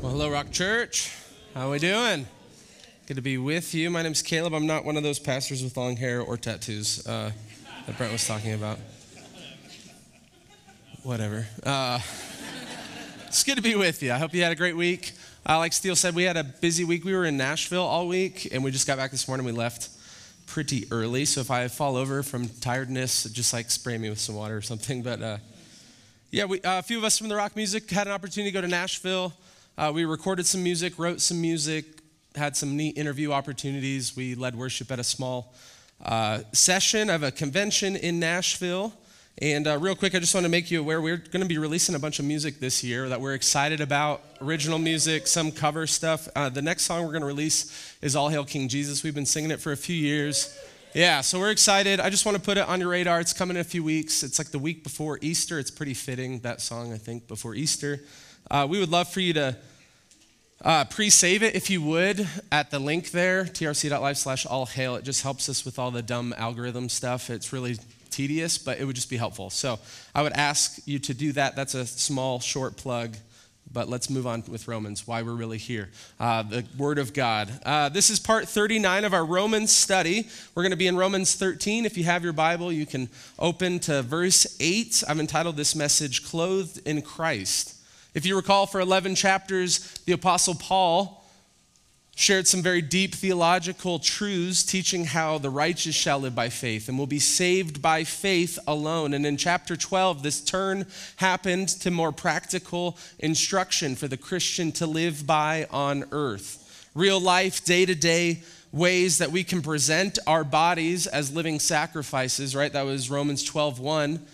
Well, hello, Rock Church. How are we doing? Good to be with you. My name's Caleb. I'm not one of those pastors with long hair or tattoos uh, that Brent was talking about. Whatever. Uh, it's good to be with you. I hope you had a great week. Uh, like Steele said, we had a busy week. We were in Nashville all week, and we just got back this morning. We left pretty early, so if I fall over from tiredness, just like spray me with some water or something. But uh, yeah, we, uh, a few of us from the rock music had an opportunity to go to Nashville. Uh, we recorded some music, wrote some music, had some neat interview opportunities. We led worship at a small uh, session of a convention in Nashville. And uh, real quick, I just want to make you aware we're going to be releasing a bunch of music this year that we're excited about original music, some cover stuff. Uh, the next song we're going to release is All Hail King Jesus. We've been singing it for a few years. Yeah, so we're excited. I just want to put it on your radar. It's coming in a few weeks. It's like the week before Easter. It's pretty fitting, that song, I think, before Easter. Uh, we would love for you to uh, pre-save it if you would at the link there, trc.live slash all hail. It just helps us with all the dumb algorithm stuff. It's really tedious, but it would just be helpful. So I would ask you to do that. That's a small, short plug. But let's move on with Romans, why we're really here. Uh, the Word of God. Uh, this is part 39 of our Romans study. We're going to be in Romans 13. If you have your Bible, you can open to verse 8. I've entitled this message, Clothed in Christ. If you recall, for 11 chapters, the Apostle Paul shared some very deep theological truths teaching how the righteous shall live by faith and will be saved by faith alone. And in chapter 12, this turn happened to more practical instruction for the Christian to live by on earth. Real life, day to day ways that we can present our bodies as living sacrifices, right? That was Romans 12 1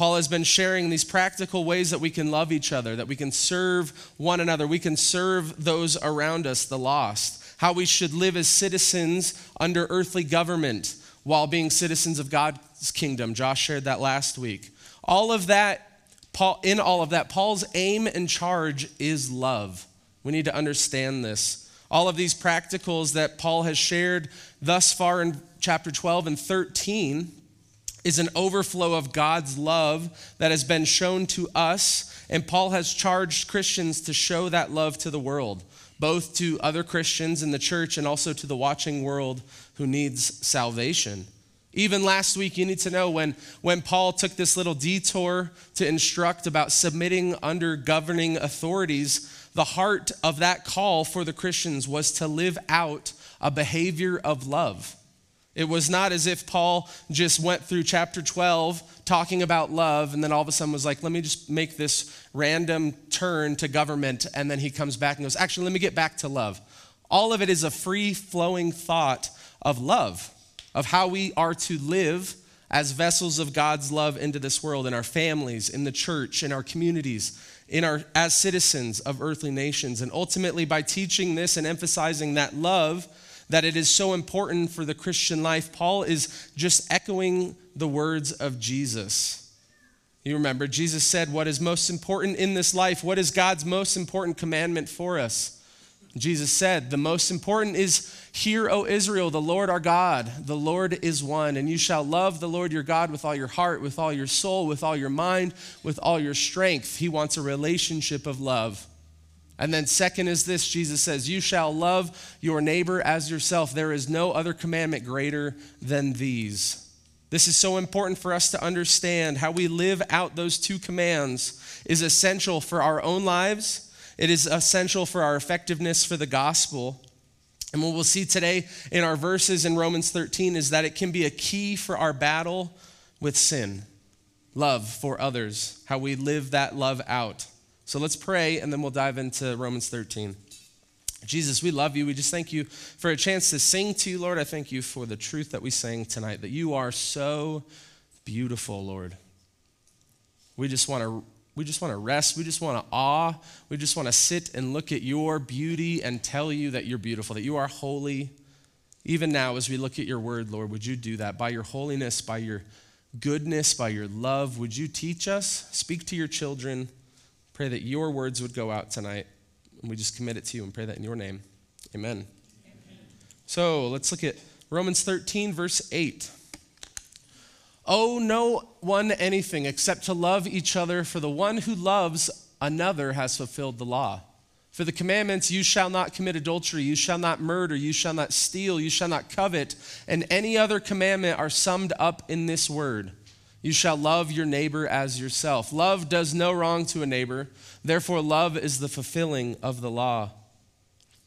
Paul has been sharing these practical ways that we can love each other, that we can serve one another, we can serve those around us, the lost, how we should live as citizens under earthly government while being citizens of God's kingdom. Josh shared that last week. All of that, Paul, in all of that, Paul's aim and charge is love. We need to understand this. All of these practicals that Paul has shared thus far in chapter 12 and 13 is an overflow of God's love that has been shown to us. And Paul has charged Christians to show that love to the world, both to other Christians in the church and also to the watching world who needs salvation. Even last week, you need to know when, when Paul took this little detour to instruct about submitting under governing authorities, the heart of that call for the Christians was to live out a behavior of love. It was not as if Paul just went through chapter 12 talking about love and then all of a sudden was like, let me just make this random turn to government. And then he comes back and goes, actually, let me get back to love. All of it is a free flowing thought of love, of how we are to live as vessels of God's love into this world, in our families, in the church, in our communities, in our, as citizens of earthly nations. And ultimately, by teaching this and emphasizing that love, that it is so important for the Christian life, Paul is just echoing the words of Jesus. You remember, Jesus said, What is most important in this life? What is God's most important commandment for us? Jesus said, The most important is, Hear, O Israel, the Lord our God, the Lord is one, and you shall love the Lord your God with all your heart, with all your soul, with all your mind, with all your strength. He wants a relationship of love. And then, second is this Jesus says, You shall love your neighbor as yourself. There is no other commandment greater than these. This is so important for us to understand how we live out those two commands is essential for our own lives. It is essential for our effectiveness for the gospel. And what we'll see today in our verses in Romans 13 is that it can be a key for our battle with sin. Love for others, how we live that love out. So let's pray and then we'll dive into Romans 13. Jesus, we love you. We just thank you for a chance to sing to you, Lord. I thank you for the truth that we sang tonight, that you are so beautiful, Lord. We just want to we just want to rest. We just want to awe. We just want to sit and look at your beauty and tell you that you're beautiful, that you are holy. Even now, as we look at your word, Lord, would you do that by your holiness, by your goodness, by your love? Would you teach us? Speak to your children. Pray that your words would go out tonight. And we just commit it to you and pray that in your name. Amen. Amen. So let's look at Romans 13, verse 8. Owe no one anything except to love each other, for the one who loves another has fulfilled the law. For the commandments, you shall not commit adultery, you shall not murder, you shall not steal, you shall not covet, and any other commandment are summed up in this word You shall love your neighbor as yourself. Love does no wrong to a neighbor, therefore, love is the fulfilling of the law.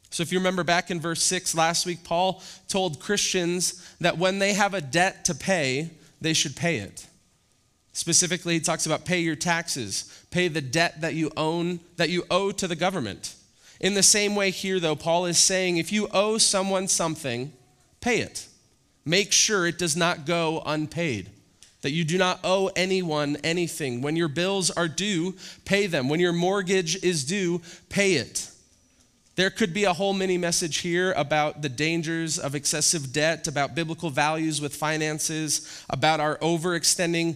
So, if you remember back in verse 6 last week, Paul told Christians that when they have a debt to pay, they should pay it. Specifically, he talks about pay your taxes, pay the debt that you own, that you owe to the government. In the same way, here, though, Paul is saying if you owe someone something, pay it. Make sure it does not go unpaid, that you do not owe anyone anything. When your bills are due, pay them. When your mortgage is due, pay it. There could be a whole mini message here about the dangers of excessive debt, about biblical values with finances, about our overextending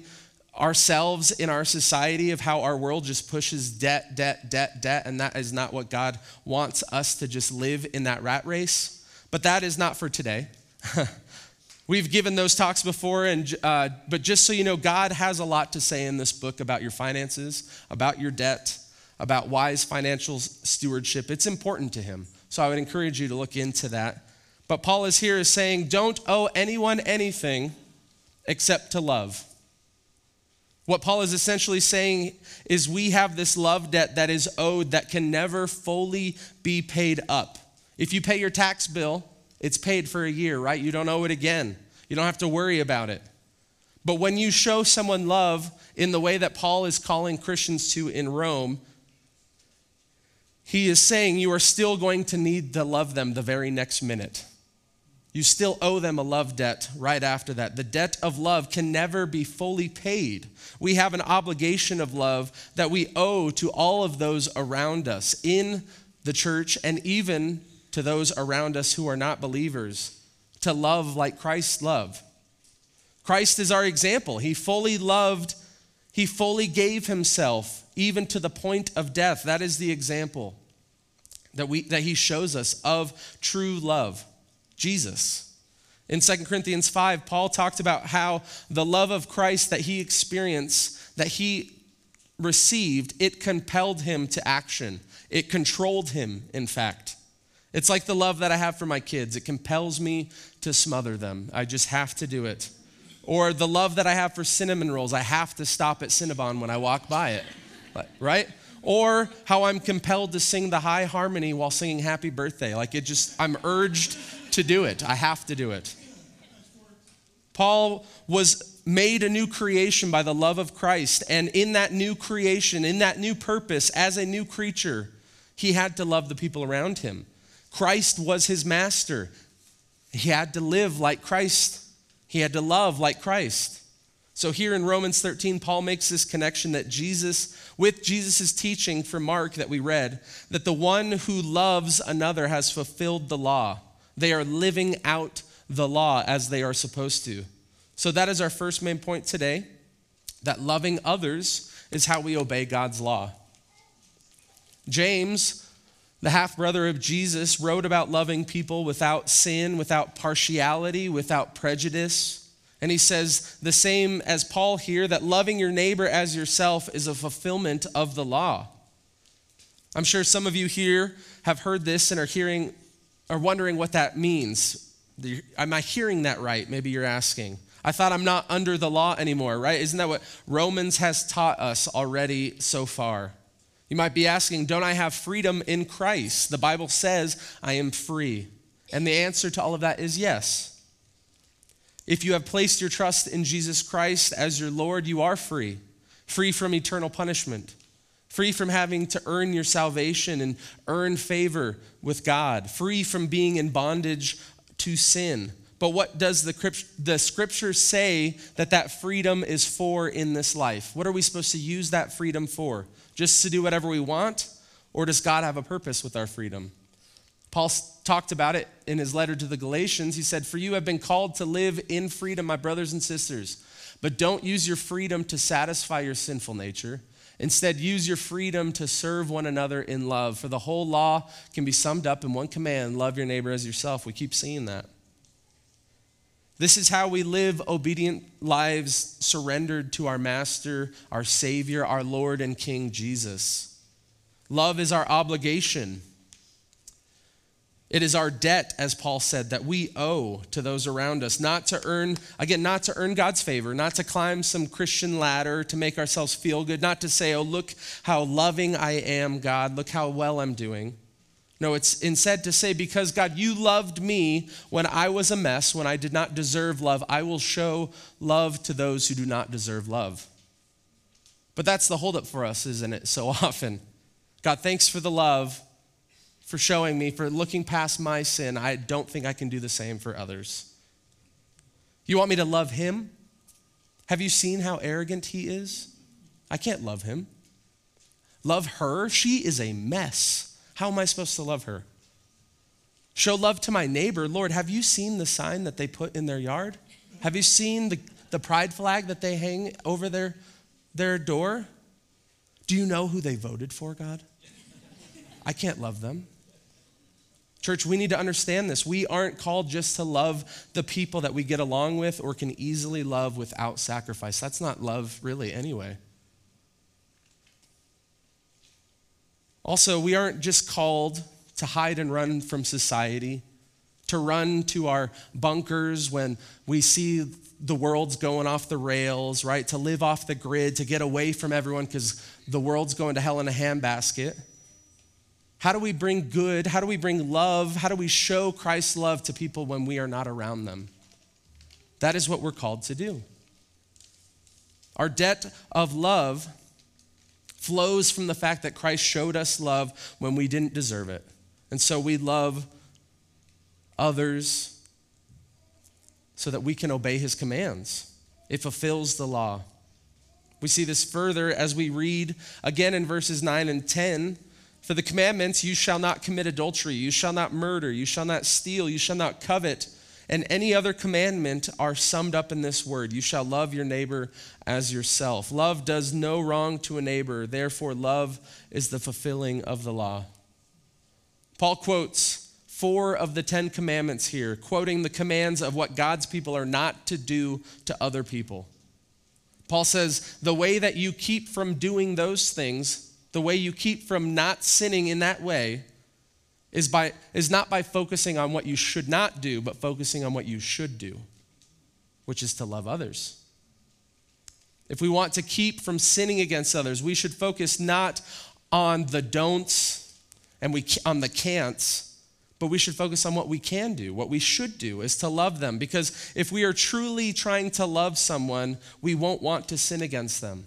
ourselves in our society of how our world just pushes debt, debt, debt, debt, and that is not what God wants us to just live in that rat race. But that is not for today. We've given those talks before, and, uh, but just so you know, God has a lot to say in this book about your finances, about your debt, about wise financial stewardship. It's important to Him. So I would encourage you to look into that. But Paul is here is saying, don't owe anyone anything except to love. What Paul is essentially saying is we have this love debt that is owed that can never fully be paid up. If you pay your tax bill, it's paid for a year, right? You don't owe it again. You don't have to worry about it. But when you show someone love in the way that Paul is calling Christians to in Rome, he is saying you are still going to need to love them the very next minute you still owe them a love debt right after that. The debt of love can never be fully paid. We have an obligation of love that we owe to all of those around us in the church and even to those around us who are not believers to love like Christ loved. Christ is our example. He fully loved, he fully gave himself even to the point of death. That is the example that, we, that he shows us of true love. Jesus. In 2 Corinthians 5, Paul talked about how the love of Christ that he experienced, that he received, it compelled him to action. It controlled him, in fact. It's like the love that I have for my kids. It compels me to smother them. I just have to do it. Or the love that I have for cinnamon rolls. I have to stop at Cinnabon when I walk by it. Right? Or how I'm compelled to sing the high harmony while singing happy birthday. Like it just, I'm urged to do it. I have to do it. Paul was made a new creation by the love of Christ. And in that new creation, in that new purpose, as a new creature, he had to love the people around him. Christ was his master. He had to live like Christ, he had to love like Christ. So here in Romans 13, Paul makes this connection that Jesus, with Jesus' teaching from Mark that we read, that the one who loves another has fulfilled the law. They are living out the law as they are supposed to. So, that is our first main point today that loving others is how we obey God's law. James, the half brother of Jesus, wrote about loving people without sin, without partiality, without prejudice. And he says the same as Paul here that loving your neighbor as yourself is a fulfillment of the law. I'm sure some of you here have heard this and are hearing are wondering what that means. Am I hearing that right? Maybe you're asking. I thought I'm not under the law anymore, right? Isn't that what Romans has taught us already so far? You might be asking, don't I have freedom in Christ? The Bible says I am free. And the answer to all of that is yes. If you have placed your trust in Jesus Christ as your Lord, you are free, free from eternal punishment free from having to earn your salvation and earn favor with God, free from being in bondage to sin. But what does the, the scripture say that that freedom is for in this life? What are we supposed to use that freedom for? Just to do whatever we want? Or does God have a purpose with our freedom? Paul talked about it in his letter to the Galatians. He said, For you have been called to live in freedom, my brothers and sisters. But don't use your freedom to satisfy your sinful nature. Instead, use your freedom to serve one another in love. For the whole law can be summed up in one command love your neighbor as yourself. We keep seeing that. This is how we live obedient lives surrendered to our Master, our Savior, our Lord and King Jesus. Love is our obligation. It is our debt, as Paul said, that we owe to those around us, not to earn, again, not to earn God's favor, not to climb some Christian ladder to make ourselves feel good, not to say, oh, look how loving I am, God, look how well I'm doing. No, it's instead to say, because God, you loved me when I was a mess, when I did not deserve love, I will show love to those who do not deserve love. But that's the holdup for us, isn't it, so often? God, thanks for the love for showing me, for looking past my sin. I don't think I can do the same for others. You want me to love him? Have you seen how arrogant he is? I can't love him. Love her? She is a mess. How am I supposed to love her? Show love to my neighbor. Lord, have you seen the sign that they put in their yard? Have you seen the, the pride flag that they hang over their, their door? Do you know who they voted for, God? I can't love them. Church, we need to understand this. We aren't called just to love the people that we get along with or can easily love without sacrifice. That's not love, really, anyway. Also, we aren't just called to hide and run from society, to run to our bunkers when we see the world's going off the rails, right? To live off the grid, to get away from everyone because the world's going to hell in a handbasket. How do we bring good? How do we bring love? How do we show Christ's love to people when we are not around them? That is what we're called to do. Our debt of love flows from the fact that Christ showed us love when we didn't deserve it. And so we love others so that we can obey his commands. It fulfills the law. We see this further as we read again in verses 9 and 10 for the commandments, you shall not commit adultery, you shall not murder, you shall not steal, you shall not covet, and any other commandment are summed up in this word you shall love your neighbor as yourself. Love does no wrong to a neighbor, therefore, love is the fulfilling of the law. Paul quotes four of the Ten Commandments here, quoting the commands of what God's people are not to do to other people. Paul says, The way that you keep from doing those things, the way you keep from not sinning in that way is, by, is not by focusing on what you should not do, but focusing on what you should do, which is to love others. If we want to keep from sinning against others, we should focus not on the don'ts and we, on the can'ts, but we should focus on what we can do, what we should do is to love them. Because if we are truly trying to love someone, we won't want to sin against them.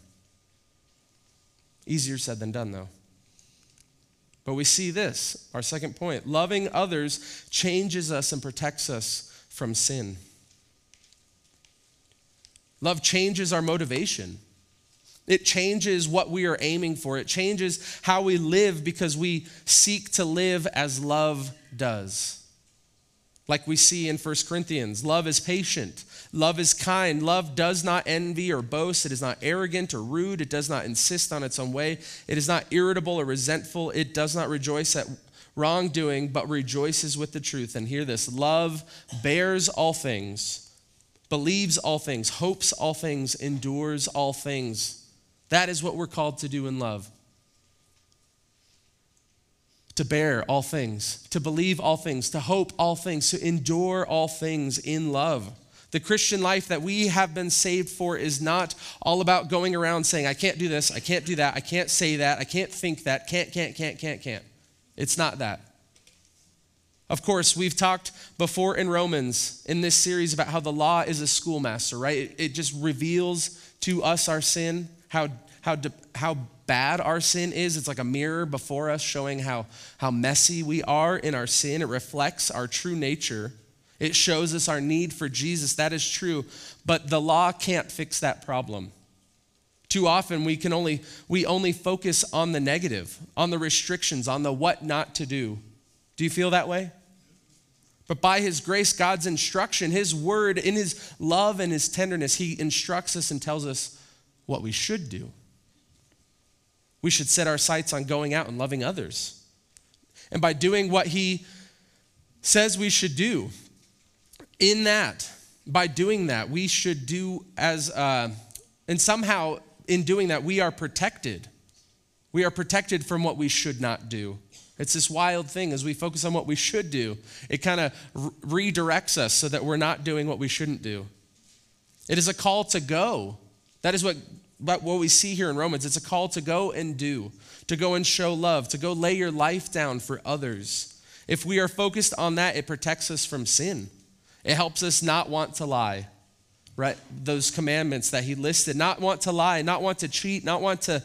Easier said than done, though. But we see this, our second point loving others changes us and protects us from sin. Love changes our motivation. It changes what we are aiming for. It changes how we live because we seek to live as love does. Like we see in 1 Corinthians, love is patient. Love is kind. Love does not envy or boast. It is not arrogant or rude. It does not insist on its own way. It is not irritable or resentful. It does not rejoice at wrongdoing, but rejoices with the truth. And hear this love bears all things, believes all things, hopes all things, endures all things. That is what we're called to do in love to bear all things, to believe all things, to hope all things, to endure all things in love. The Christian life that we have been saved for is not all about going around saying, I can't do this, I can't do that, I can't say that, I can't think that, can't, can't, can't, can't, can't. It's not that. Of course, we've talked before in Romans in this series about how the law is a schoolmaster, right? It, it just reveals to us our sin, how, how, how bad our sin is. It's like a mirror before us showing how, how messy we are in our sin. It reflects our true nature. It shows us our need for Jesus. That is true. But the law can't fix that problem. Too often we can only we only focus on the negative, on the restrictions, on the what not to do. Do you feel that way? But by his grace, God's instruction, his word, in his love and his tenderness, he instructs us and tells us what we should do. We should set our sights on going out and loving others. And by doing what he says we should do, in that, by doing that, we should do as, uh, and somehow in doing that, we are protected. We are protected from what we should not do. It's this wild thing as we focus on what we should do, it kind of re- redirects us so that we're not doing what we shouldn't do. It is a call to go. That is what, what we see here in Romans. It's a call to go and do, to go and show love, to go lay your life down for others. If we are focused on that, it protects us from sin. It helps us not want to lie, right? Those commandments that he listed not want to lie, not want to cheat, not want to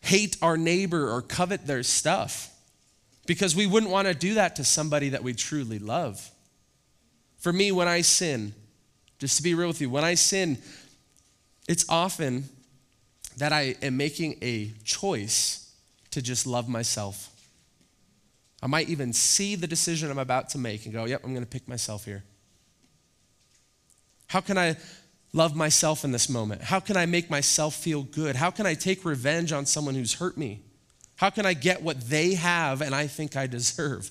hate our neighbor or covet their stuff. Because we wouldn't want to do that to somebody that we truly love. For me, when I sin, just to be real with you, when I sin, it's often that I am making a choice to just love myself. I might even see the decision I'm about to make and go, yep, I'm going to pick myself here. How can I love myself in this moment? How can I make myself feel good? How can I take revenge on someone who's hurt me? How can I get what they have and I think I deserve?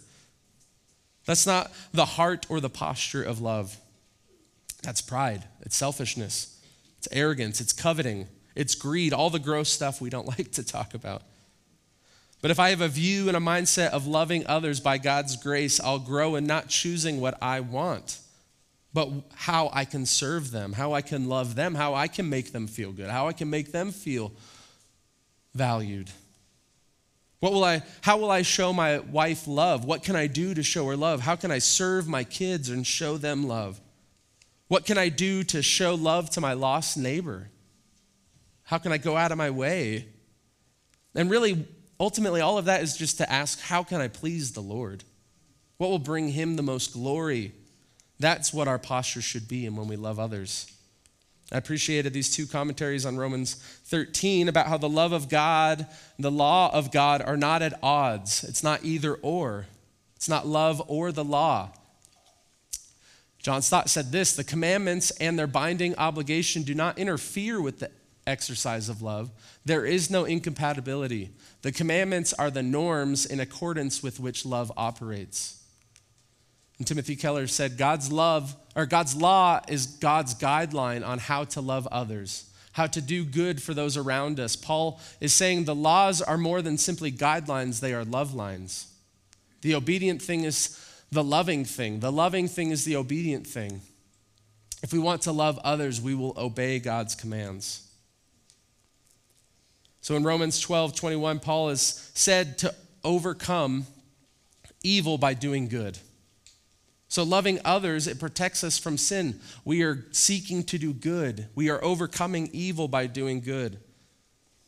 That's not the heart or the posture of love. That's pride, it's selfishness, it's arrogance, it's coveting, it's greed, all the gross stuff we don't like to talk about. But if I have a view and a mindset of loving others by God's grace, I'll grow in not choosing what I want but how I can serve them, how I can love them, how I can make them feel good, how I can make them feel valued. What will I, how will I show my wife love? What can I do to show her love? How can I serve my kids and show them love? What can I do to show love to my lost neighbor? How can I go out of my way? And really, ultimately, all of that is just to ask, how can I please the Lord? What will bring him the most glory? That's what our posture should be and when we love others. I appreciated these two commentaries on Romans 13 about how the love of God, the law of God are not at odds. It's not either or. It's not love or the law. John Stott said this the commandments and their binding obligation do not interfere with the exercise of love. There is no incompatibility. The commandments are the norms in accordance with which love operates. And Timothy Keller said, God's love, or God's law is God's guideline on how to love others, how to do good for those around us. Paul is saying the laws are more than simply guidelines, they are love lines. The obedient thing is the loving thing, the loving thing is the obedient thing. If we want to love others, we will obey God's commands. So in Romans 12 21, Paul is said to overcome evil by doing good. So, loving others, it protects us from sin. We are seeking to do good. We are overcoming evil by doing good.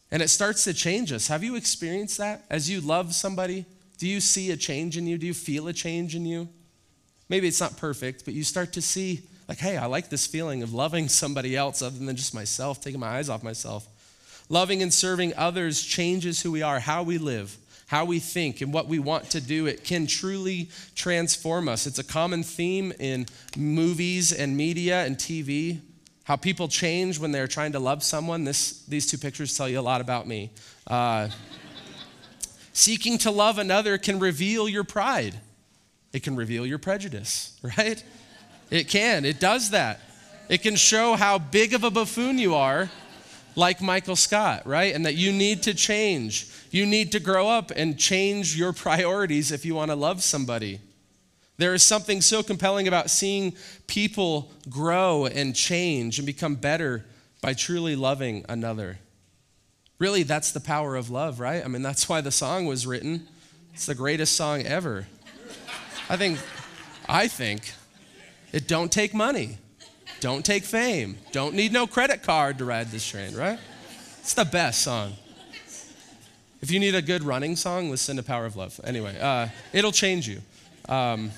And it starts to change us. Have you experienced that? As you love somebody, do you see a change in you? Do you feel a change in you? Maybe it's not perfect, but you start to see, like, hey, I like this feeling of loving somebody else other than just myself, taking my eyes off myself. Loving and serving others changes who we are, how we live how we think and what we want to do, it can truly transform us. It's a common theme in movies and media and TV. How people change when they're trying to love someone. This, these two pictures tell you a lot about me. Uh, seeking to love another can reveal your pride, it can reveal your prejudice, right? It can, it does that. It can show how big of a buffoon you are, like Michael Scott, right? And that you need to change. You need to grow up and change your priorities if you want to love somebody. There is something so compelling about seeing people grow and change and become better by truly loving another. Really, that's the power of love, right? I mean, that's why the song was written. It's the greatest song ever. I think, I think, it don't take money, don't take fame, don't need no credit card to ride this train, right? It's the best song. If you need a good running song, listen to Power of Love. Anyway, uh, it'll change you. Um,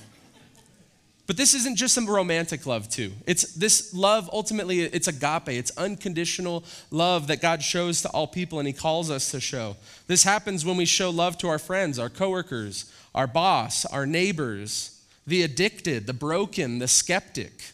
but this isn't just some romantic love, too. It's this love, ultimately, it's agape. It's unconditional love that God shows to all people and He calls us to show. This happens when we show love to our friends, our coworkers, our boss, our neighbors, the addicted, the broken, the skeptic.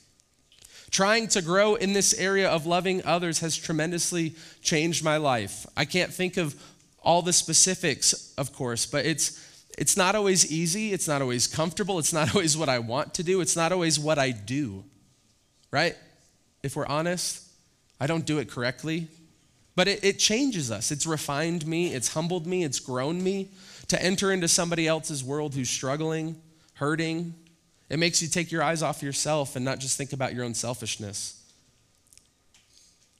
Trying to grow in this area of loving others has tremendously changed my life. I can't think of all the specifics, of course, but it's it's not always easy, it's not always comfortable, it's not always what I want to do, it's not always what I do. Right? If we're honest, I don't do it correctly. But it, it changes us. It's refined me, it's humbled me, it's grown me to enter into somebody else's world who's struggling, hurting. It makes you take your eyes off yourself and not just think about your own selfishness.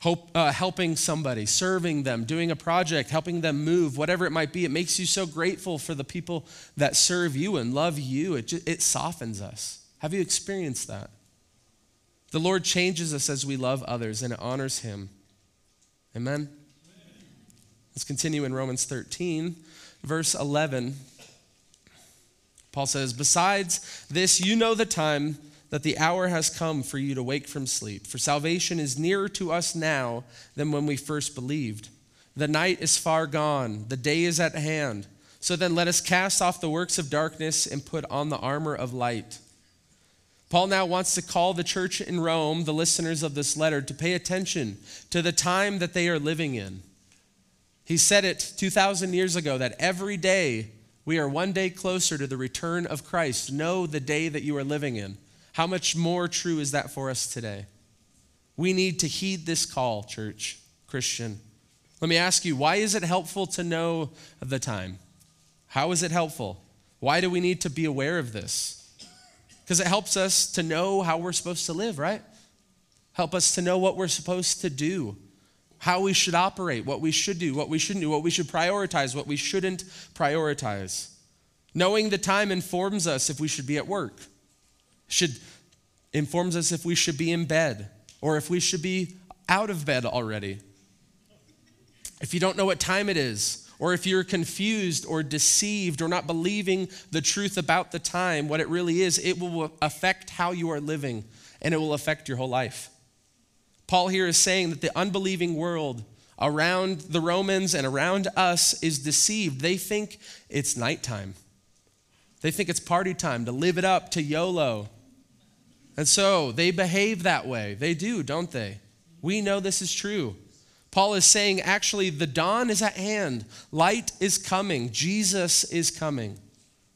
Hope, uh, helping somebody, serving them, doing a project, helping them move, whatever it might be, it makes you so grateful for the people that serve you and love you. It, just, it softens us. Have you experienced that? The Lord changes us as we love others and it honors Him. Amen? Let's continue in Romans 13, verse 11. Paul says, Besides this, you know the time that the hour has come for you to wake from sleep, for salvation is nearer to us now than when we first believed. The night is far gone, the day is at hand. So then let us cast off the works of darkness and put on the armor of light. Paul now wants to call the church in Rome, the listeners of this letter, to pay attention to the time that they are living in. He said it 2,000 years ago that every day we are one day closer to the return of Christ. Know the day that you are living in. How much more true is that for us today? We need to heed this call, church, Christian. Let me ask you, why is it helpful to know the time? How is it helpful? Why do we need to be aware of this? because it helps us to know how we're supposed to live, right? Help us to know what we're supposed to do, how we should operate, what we should do, what we shouldn't do, what we should prioritize, what we shouldn't prioritize. Knowing the time informs us if we should be at work. Should informs us if we should be in bed or if we should be out of bed already. If you don't know what time it is, or if you're confused or deceived or not believing the truth about the time, what it really is, it will affect how you are living and it will affect your whole life. Paul here is saying that the unbelieving world around the Romans and around us is deceived. They think it's nighttime, they think it's party time, to live it up, to YOLO. And so they behave that way. They do, don't they? We know this is true. Paul is saying, actually, the dawn is at hand. Light is coming. Jesus is coming.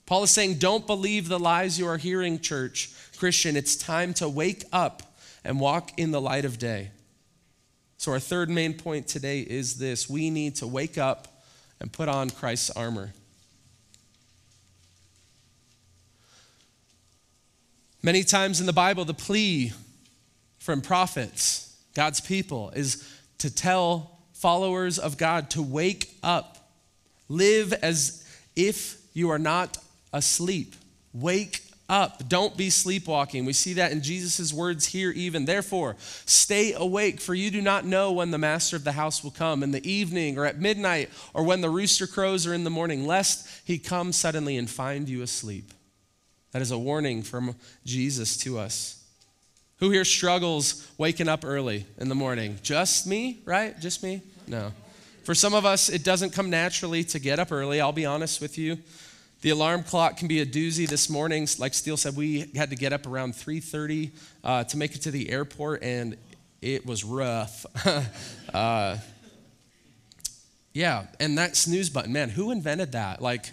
Paul is saying, don't believe the lies you are hearing, church, Christian. It's time to wake up and walk in the light of day. So, our third main point today is this we need to wake up and put on Christ's armor. Many times in the Bible, the plea from prophets, God's people, is to tell followers of God to wake up. Live as if you are not asleep. Wake up. Don't be sleepwalking. We see that in Jesus' words here, even. Therefore, stay awake, for you do not know when the master of the house will come in the evening or at midnight or when the rooster crows or in the morning, lest he come suddenly and find you asleep. That is a warning from Jesus to us. Who here struggles waking up early in the morning? Just me, right? Just me? No. For some of us, it doesn't come naturally to get up early. I'll be honest with you. The alarm clock can be a doozy this morning. Like Steele said, we had to get up around 3:30 uh, to make it to the airport, and it was rough. uh, yeah, and that snooze button, man, who invented that? Like,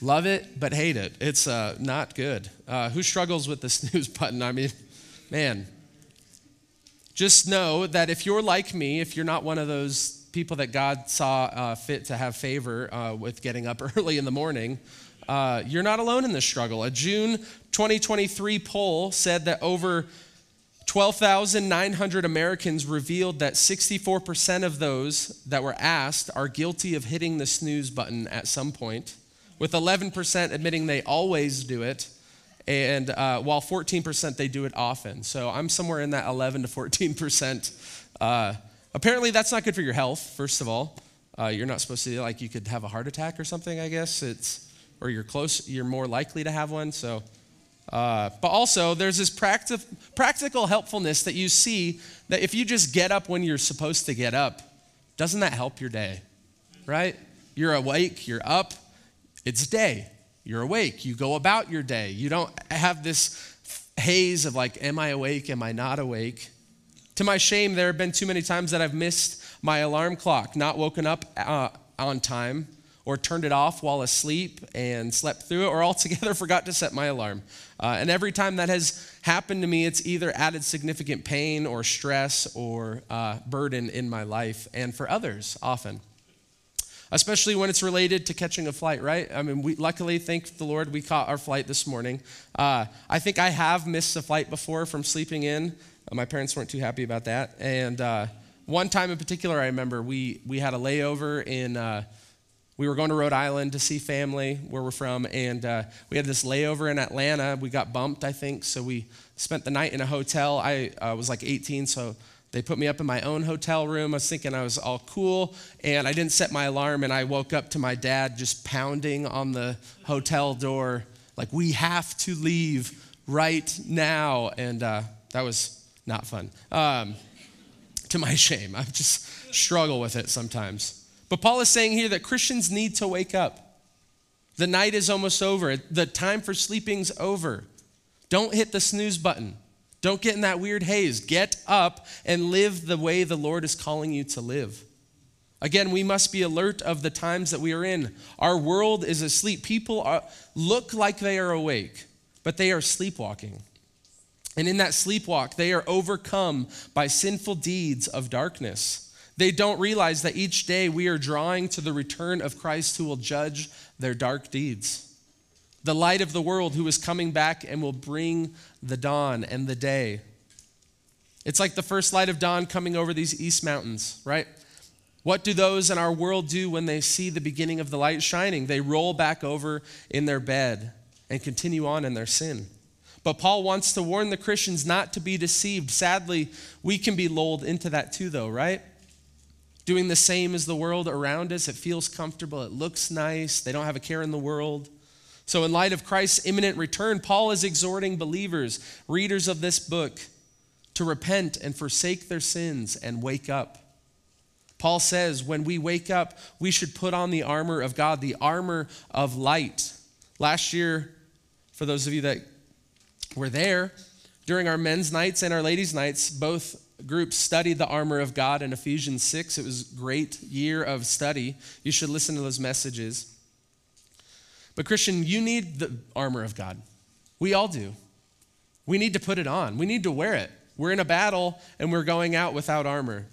Love it, but hate it. It's uh, not good. Uh, who struggles with the snooze button? I mean, man. Just know that if you're like me, if you're not one of those people that God saw uh, fit to have favor uh, with getting up early in the morning, uh, you're not alone in this struggle. A June 2023 poll said that over 12,900 Americans revealed that 64% of those that were asked are guilty of hitting the snooze button at some point with 11% admitting they always do it, and uh, while 14% they do it often. So I'm somewhere in that 11 to 14%. Uh, apparently, that's not good for your health, first of all. Uh, you're not supposed to, like, you could have a heart attack or something, I guess. It's, or you're close, you're more likely to have one. So, uh, but also, there's this practi- practical helpfulness that you see that if you just get up when you're supposed to get up, doesn't that help your day? Right? You're awake, you're up, it's day. You're awake. You go about your day. You don't have this haze of like, am I awake? Am I not awake? To my shame, there have been too many times that I've missed my alarm clock, not woken up uh, on time, or turned it off while asleep and slept through it, or altogether forgot to set my alarm. Uh, and every time that has happened to me, it's either added significant pain or stress or uh, burden in my life, and for others, often. Especially when it's related to catching a flight, right? I mean, we luckily, thank the Lord, we caught our flight this morning. Uh, I think I have missed a flight before from sleeping in. My parents weren't too happy about that. And uh, one time in particular, I remember we, we had a layover in uh, we were going to Rhode Island to see family where we're from, and uh, we had this layover in Atlanta. We got bumped, I think, so we spent the night in a hotel. I uh, was like 18, so they put me up in my own hotel room. I was thinking I was all cool, and I didn't set my alarm, and I woke up to my dad just pounding on the hotel door, like, we have to leave right now. And uh, that was not fun. Um, to my shame, I just struggle with it sometimes. But Paul is saying here that Christians need to wake up. The night is almost over, the time for sleeping's over. Don't hit the snooze button. Don't get in that weird haze. Get up and live the way the Lord is calling you to live. Again, we must be alert of the times that we are in. Our world is asleep. People are, look like they are awake, but they are sleepwalking. And in that sleepwalk, they are overcome by sinful deeds of darkness. They don't realize that each day we are drawing to the return of Christ who will judge their dark deeds. The light of the world who is coming back and will bring the dawn and the day. It's like the first light of dawn coming over these east mountains, right? What do those in our world do when they see the beginning of the light shining? They roll back over in their bed and continue on in their sin. But Paul wants to warn the Christians not to be deceived. Sadly, we can be lulled into that too, though, right? doing the same as the world around us. It feels comfortable, it looks nice, they don't have a care in the world. So, in light of Christ's imminent return, Paul is exhorting believers, readers of this book, to repent and forsake their sins and wake up. Paul says when we wake up, we should put on the armor of God, the armor of light. Last year, for those of you that were there, during our men's nights and our ladies' nights, both groups studied the armor of God in Ephesians 6. It was a great year of study. You should listen to those messages. But, Christian, you need the armor of God. We all do. We need to put it on, we need to wear it. We're in a battle and we're going out without armor.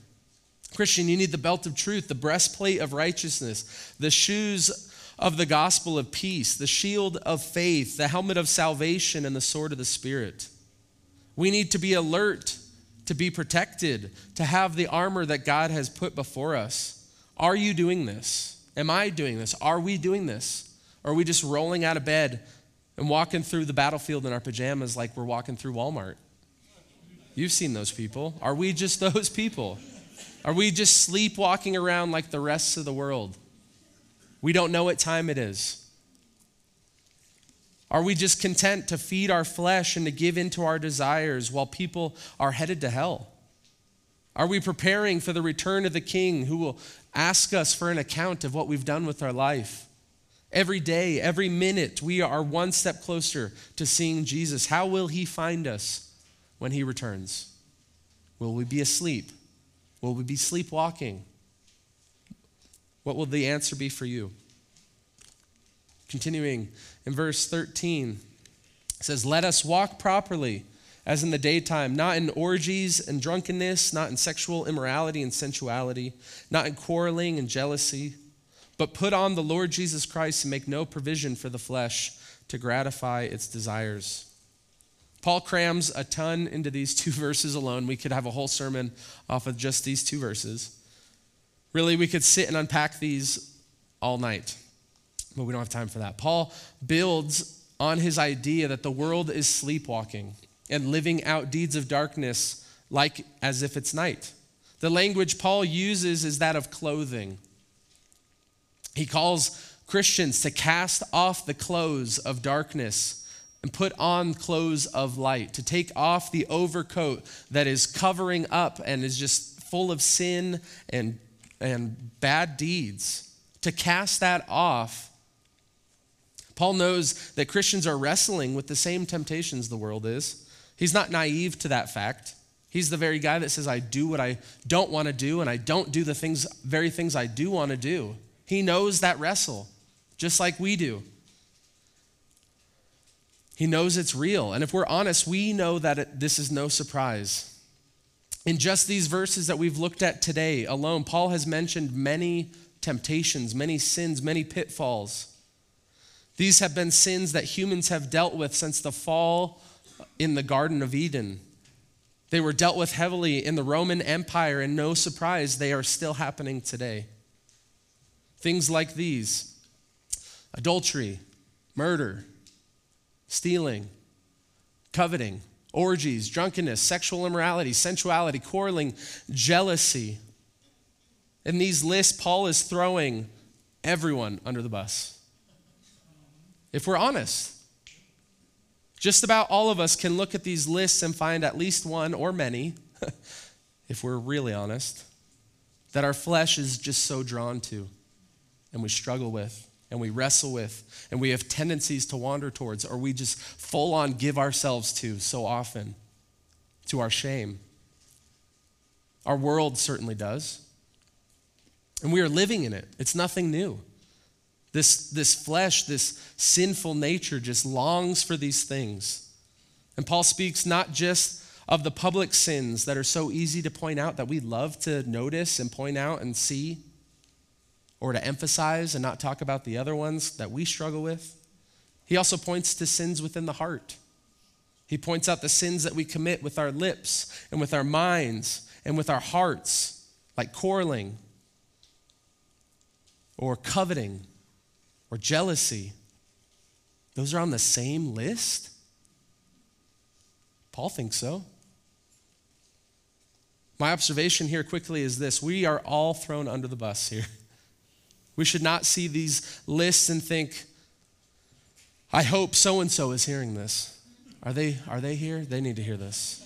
Christian, you need the belt of truth, the breastplate of righteousness, the shoes of the gospel of peace, the shield of faith, the helmet of salvation, and the sword of the Spirit. We need to be alert to be protected, to have the armor that God has put before us. Are you doing this? Am I doing this? Are we doing this? Are we just rolling out of bed and walking through the battlefield in our pajamas like we're walking through Walmart? You've seen those people. Are we just those people? Are we just sleepwalking around like the rest of the world? We don't know what time it is. Are we just content to feed our flesh and to give into our desires while people are headed to hell? Are we preparing for the return of the King who will ask us for an account of what we've done with our life? Every day, every minute, we are one step closer to seeing Jesus. How will he find us when he returns? Will we be asleep? Will we be sleepwalking? What will the answer be for you? Continuing in verse 13, it says, Let us walk properly as in the daytime, not in orgies and drunkenness, not in sexual immorality and sensuality, not in quarreling and jealousy, but put on the Lord Jesus Christ and make no provision for the flesh to gratify its desires. Paul crams a ton into these two verses alone. We could have a whole sermon off of just these two verses. Really, we could sit and unpack these all night but we don't have time for that. Paul builds on his idea that the world is sleepwalking and living out deeds of darkness like as if it's night. The language Paul uses is that of clothing. He calls Christians to cast off the clothes of darkness and put on clothes of light, to take off the overcoat that is covering up and is just full of sin and, and bad deeds, to cast that off Paul knows that Christians are wrestling with the same temptations the world is. He's not naive to that fact. He's the very guy that says, I do what I don't want to do, and I don't do the things, very things I do want to do. He knows that wrestle, just like we do. He knows it's real. And if we're honest, we know that it, this is no surprise. In just these verses that we've looked at today alone, Paul has mentioned many temptations, many sins, many pitfalls. These have been sins that humans have dealt with since the fall in the Garden of Eden. They were dealt with heavily in the Roman Empire, and no surprise, they are still happening today. Things like these adultery, murder, stealing, coveting, orgies, drunkenness, sexual immorality, sensuality, quarreling, jealousy. In these lists, Paul is throwing everyone under the bus. If we're honest, just about all of us can look at these lists and find at least one or many, if we're really honest, that our flesh is just so drawn to and we struggle with and we wrestle with and we have tendencies to wander towards or we just full on give ourselves to so often to our shame. Our world certainly does. And we are living in it. It's nothing new. This, this flesh, this sinful nature just longs for these things. And Paul speaks not just of the public sins that are so easy to point out that we love to notice and point out and see, or to emphasize and not talk about the other ones that we struggle with. He also points to sins within the heart. He points out the sins that we commit with our lips and with our minds and with our hearts, like quarreling or coveting or jealousy. Those are on the same list? Paul thinks so. My observation here quickly is this we are all thrown under the bus here. We should not see these lists and think, I hope so and so is hearing this. Are they, are they here? They need to hear this.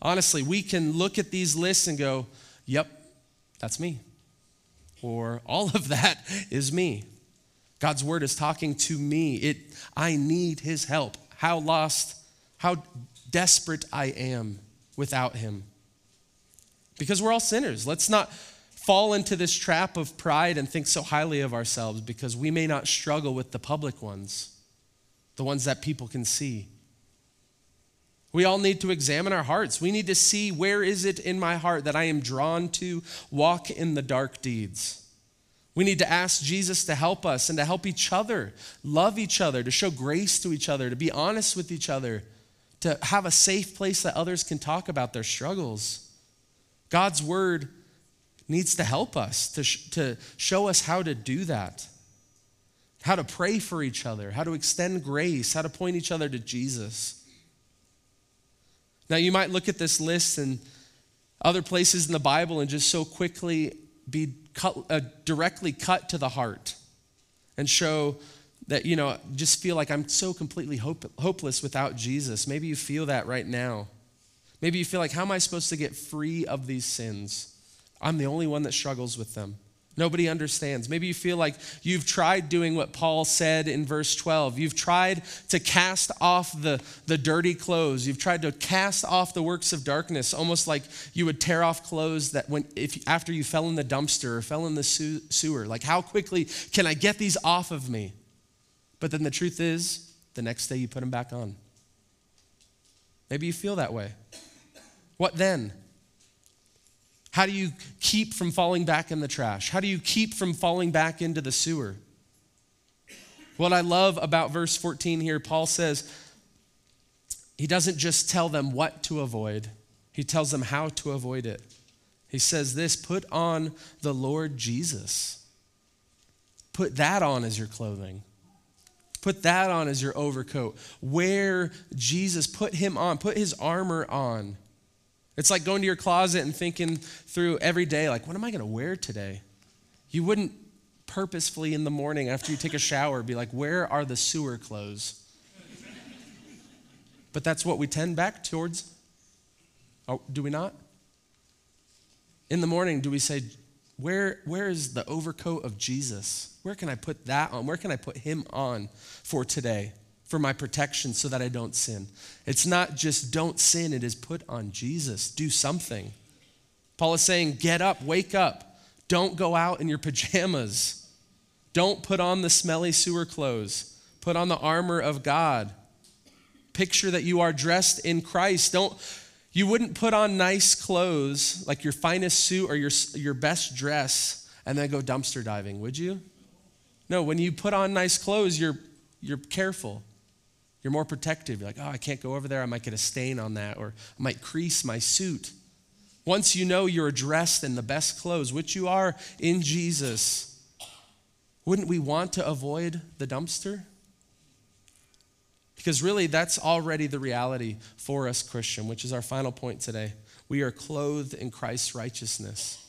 Honestly, we can look at these lists and go, yep, that's me. Or all of that is me. God's word is talking to me. It, I need his help. How lost, how desperate I am without him. Because we're all sinners. Let's not fall into this trap of pride and think so highly of ourselves because we may not struggle with the public ones, the ones that people can see. We all need to examine our hearts. We need to see where is it in my heart that I am drawn to walk in the dark deeds. We need to ask Jesus to help us and to help each other, love each other, to show grace to each other, to be honest with each other, to have a safe place that others can talk about their struggles. God's word needs to help us, to, sh- to show us how to do that, how to pray for each other, how to extend grace, how to point each other to Jesus. Now, you might look at this list and other places in the Bible and just so quickly be cut, uh, directly cut to the heart and show that, you know, just feel like I'm so completely hope, hopeless without Jesus. Maybe you feel that right now. Maybe you feel like, how am I supposed to get free of these sins? I'm the only one that struggles with them. Nobody understands. Maybe you feel like you've tried doing what Paul said in verse 12. You've tried to cast off the, the dirty clothes. You've tried to cast off the works of darkness, almost like you would tear off clothes that when if after you fell in the dumpster or fell in the sewer. Like how quickly can I get these off of me? But then the truth is, the next day you put them back on. Maybe you feel that way. What then? How do you keep from falling back in the trash? How do you keep from falling back into the sewer? What I love about verse 14 here, Paul says, he doesn't just tell them what to avoid, he tells them how to avoid it. He says this put on the Lord Jesus. Put that on as your clothing. Put that on as your overcoat. Wear Jesus. Put him on. Put his armor on. It's like going to your closet and thinking through every day, like, what am I going to wear today? You wouldn't purposefully in the morning after you take a shower be like, where are the sewer clothes? but that's what we tend back towards. Oh, do we not? In the morning, do we say, where, where is the overcoat of Jesus? Where can I put that on? Where can I put him on for today? For my protection so that I don't sin. It's not just don't sin, it is put on Jesus. Do something. Paul is saying, get up, wake up. Don't go out in your pajamas. Don't put on the smelly sewer clothes. Put on the armor of God. Picture that you are dressed in Christ. Don't you wouldn't put on nice clothes like your finest suit or your, your best dress and then go dumpster diving, would you? No, when you put on nice clothes, you're, you're careful. You're more protective. You're like, oh, I can't go over there. I might get a stain on that, or I might crease my suit. Once you know you're dressed in the best clothes, which you are in Jesus, wouldn't we want to avoid the dumpster? Because really, that's already the reality for us, Christian, which is our final point today. We are clothed in Christ's righteousness.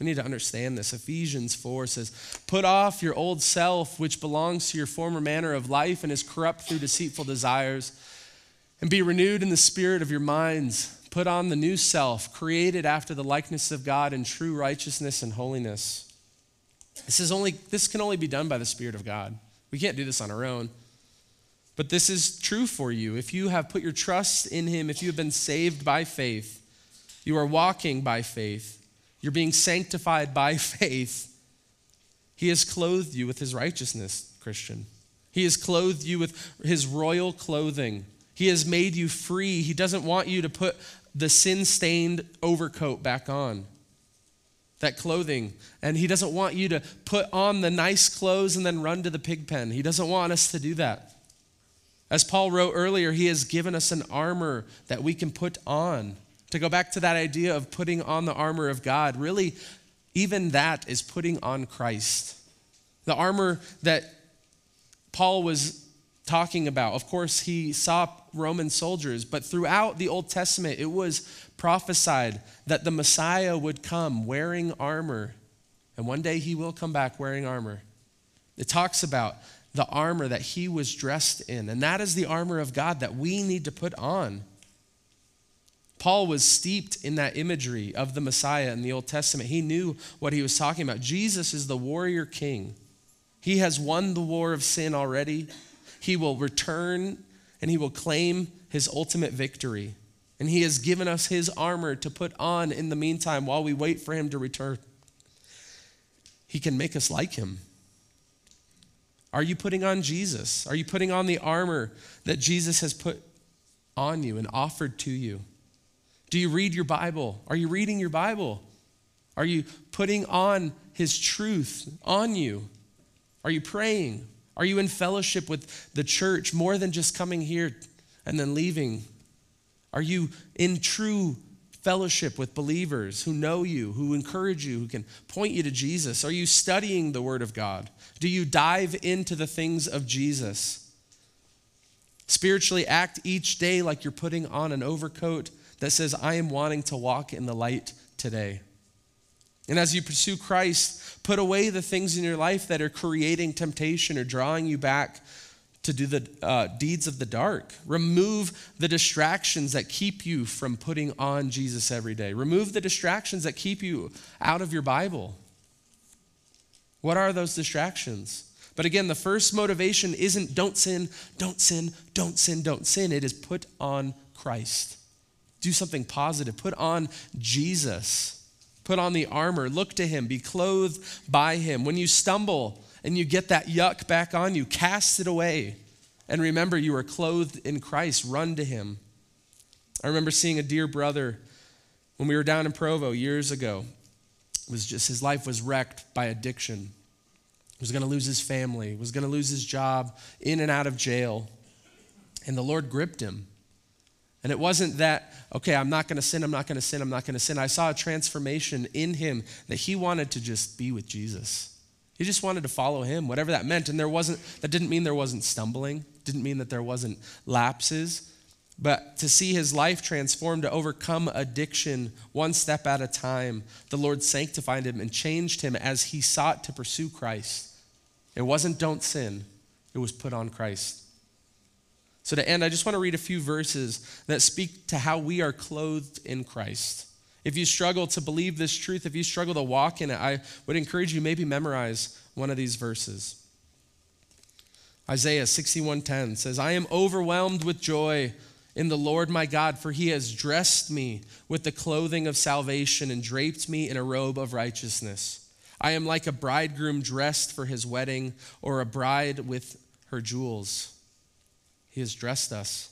We need to understand this. Ephesians 4 says, Put off your old self, which belongs to your former manner of life and is corrupt through deceitful desires, and be renewed in the spirit of your minds. Put on the new self, created after the likeness of God in true righteousness and holiness. This, is only, this can only be done by the Spirit of God. We can't do this on our own. But this is true for you. If you have put your trust in Him, if you have been saved by faith, you are walking by faith, you're being sanctified by faith, He has clothed you with His righteousness, Christian. He has clothed you with His royal clothing. He has made you free. He doesn't want you to put the sin stained overcoat back on that clothing. And he doesn't want you to put on the nice clothes and then run to the pig pen. He doesn't want us to do that. As Paul wrote earlier, he has given us an armor that we can put on. To go back to that idea of putting on the armor of God, really, even that is putting on Christ. The armor that Paul was talking about, of course, he saw Roman soldiers, but throughout the Old Testament, it was prophesied that the Messiah would come wearing armor, and one day he will come back wearing armor. It talks about the armor that he was dressed in. And that is the armor of God that we need to put on. Paul was steeped in that imagery of the Messiah in the Old Testament. He knew what he was talking about. Jesus is the warrior king. He has won the war of sin already. He will return and he will claim his ultimate victory. And he has given us his armor to put on in the meantime while we wait for him to return. He can make us like him. Are you putting on Jesus? Are you putting on the armor that Jesus has put on you and offered to you? Do you read your Bible? Are you reading your Bible? Are you putting on his truth on you? Are you praying? Are you in fellowship with the church more than just coming here and then leaving? Are you in true fellowship with believers who know you, who encourage you, who can point you to Jesus? Are you studying the Word of God? Do you dive into the things of Jesus? Spiritually, act each day like you're putting on an overcoat that says, I am wanting to walk in the light today. And as you pursue Christ, put away the things in your life that are creating temptation or drawing you back to do the uh, deeds of the dark. Remove the distractions that keep you from putting on Jesus every day. Remove the distractions that keep you out of your Bible. What are those distractions? But again, the first motivation isn't don't sin, don't sin, don't sin, don't sin. It is put on Christ. Do something positive. Put on Jesus. Put on the armor. Look to him. Be clothed by him. When you stumble, and you get that yuck back on you, cast it away. And remember, you are clothed in Christ. Run to Him. I remember seeing a dear brother when we were down in Provo years ago. It was just his life was wrecked by addiction. He was going to lose his family, was going to lose his job, in and out of jail. And the Lord gripped him. And it wasn't that, okay, I'm not going to sin, I'm not going to sin, I'm not going to sin. I saw a transformation in him that he wanted to just be with Jesus. He just wanted to follow him, whatever that meant. And there wasn't, that didn't mean there wasn't stumbling, didn't mean that there wasn't lapses. But to see his life transformed, to overcome addiction one step at a time, the Lord sanctified him and changed him as he sought to pursue Christ. It wasn't don't sin, it was put on Christ. So, to end, I just want to read a few verses that speak to how we are clothed in Christ. If you struggle to believe this truth, if you struggle to walk in it, I would encourage you maybe memorize one of these verses. Isaiah 61:10 says, "I am overwhelmed with joy in the Lord my God, for he has dressed me with the clothing of salvation and draped me in a robe of righteousness. I am like a bridegroom dressed for his wedding, or a bride with her jewels. He has dressed us.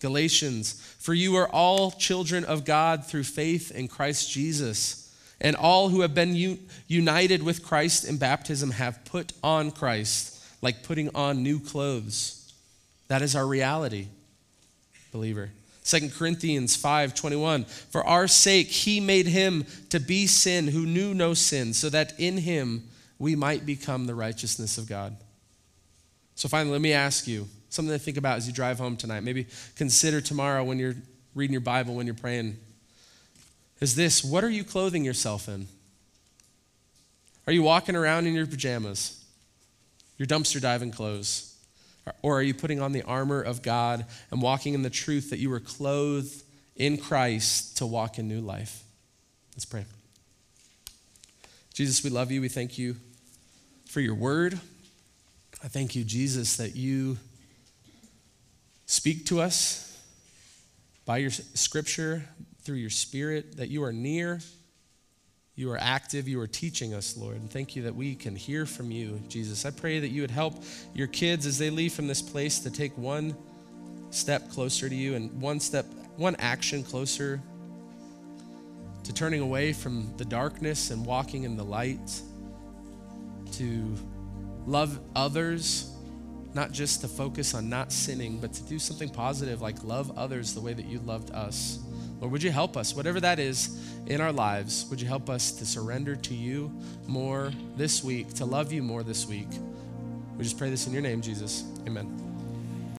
Galatians, for you are all children of God through faith in Christ Jesus. And all who have been un- united with Christ in baptism have put on Christ, like putting on new clothes. That is our reality believer. 2 Corinthians 5:21 For our sake he made him to be sin who knew no sin so that in him we might become the righteousness of God. So finally let me ask you something to think about as you drive home tonight. Maybe consider tomorrow when you're reading your Bible when you're praying. Is this what are you clothing yourself in? Are you walking around in your pajamas? Your dumpster diving clothes? Or are you putting on the armor of God and walking in the truth that you were clothed in Christ to walk in new life? Let's pray. Jesus, we love you. We thank you for your word. I thank you, Jesus, that you speak to us by your scripture, through your spirit, that you are near you are active. You are teaching us, Lord. And thank you that we can hear from you, Jesus. I pray that you would help your kids as they leave from this place to take one step closer to you and one step, one action closer to turning away from the darkness and walking in the light, to love others, not just to focus on not sinning, but to do something positive like love others the way that you loved us. Lord, would you help us, whatever that is in our lives, would you help us to surrender to you more this week, to love you more this week? We just pray this in your name, Jesus. Amen.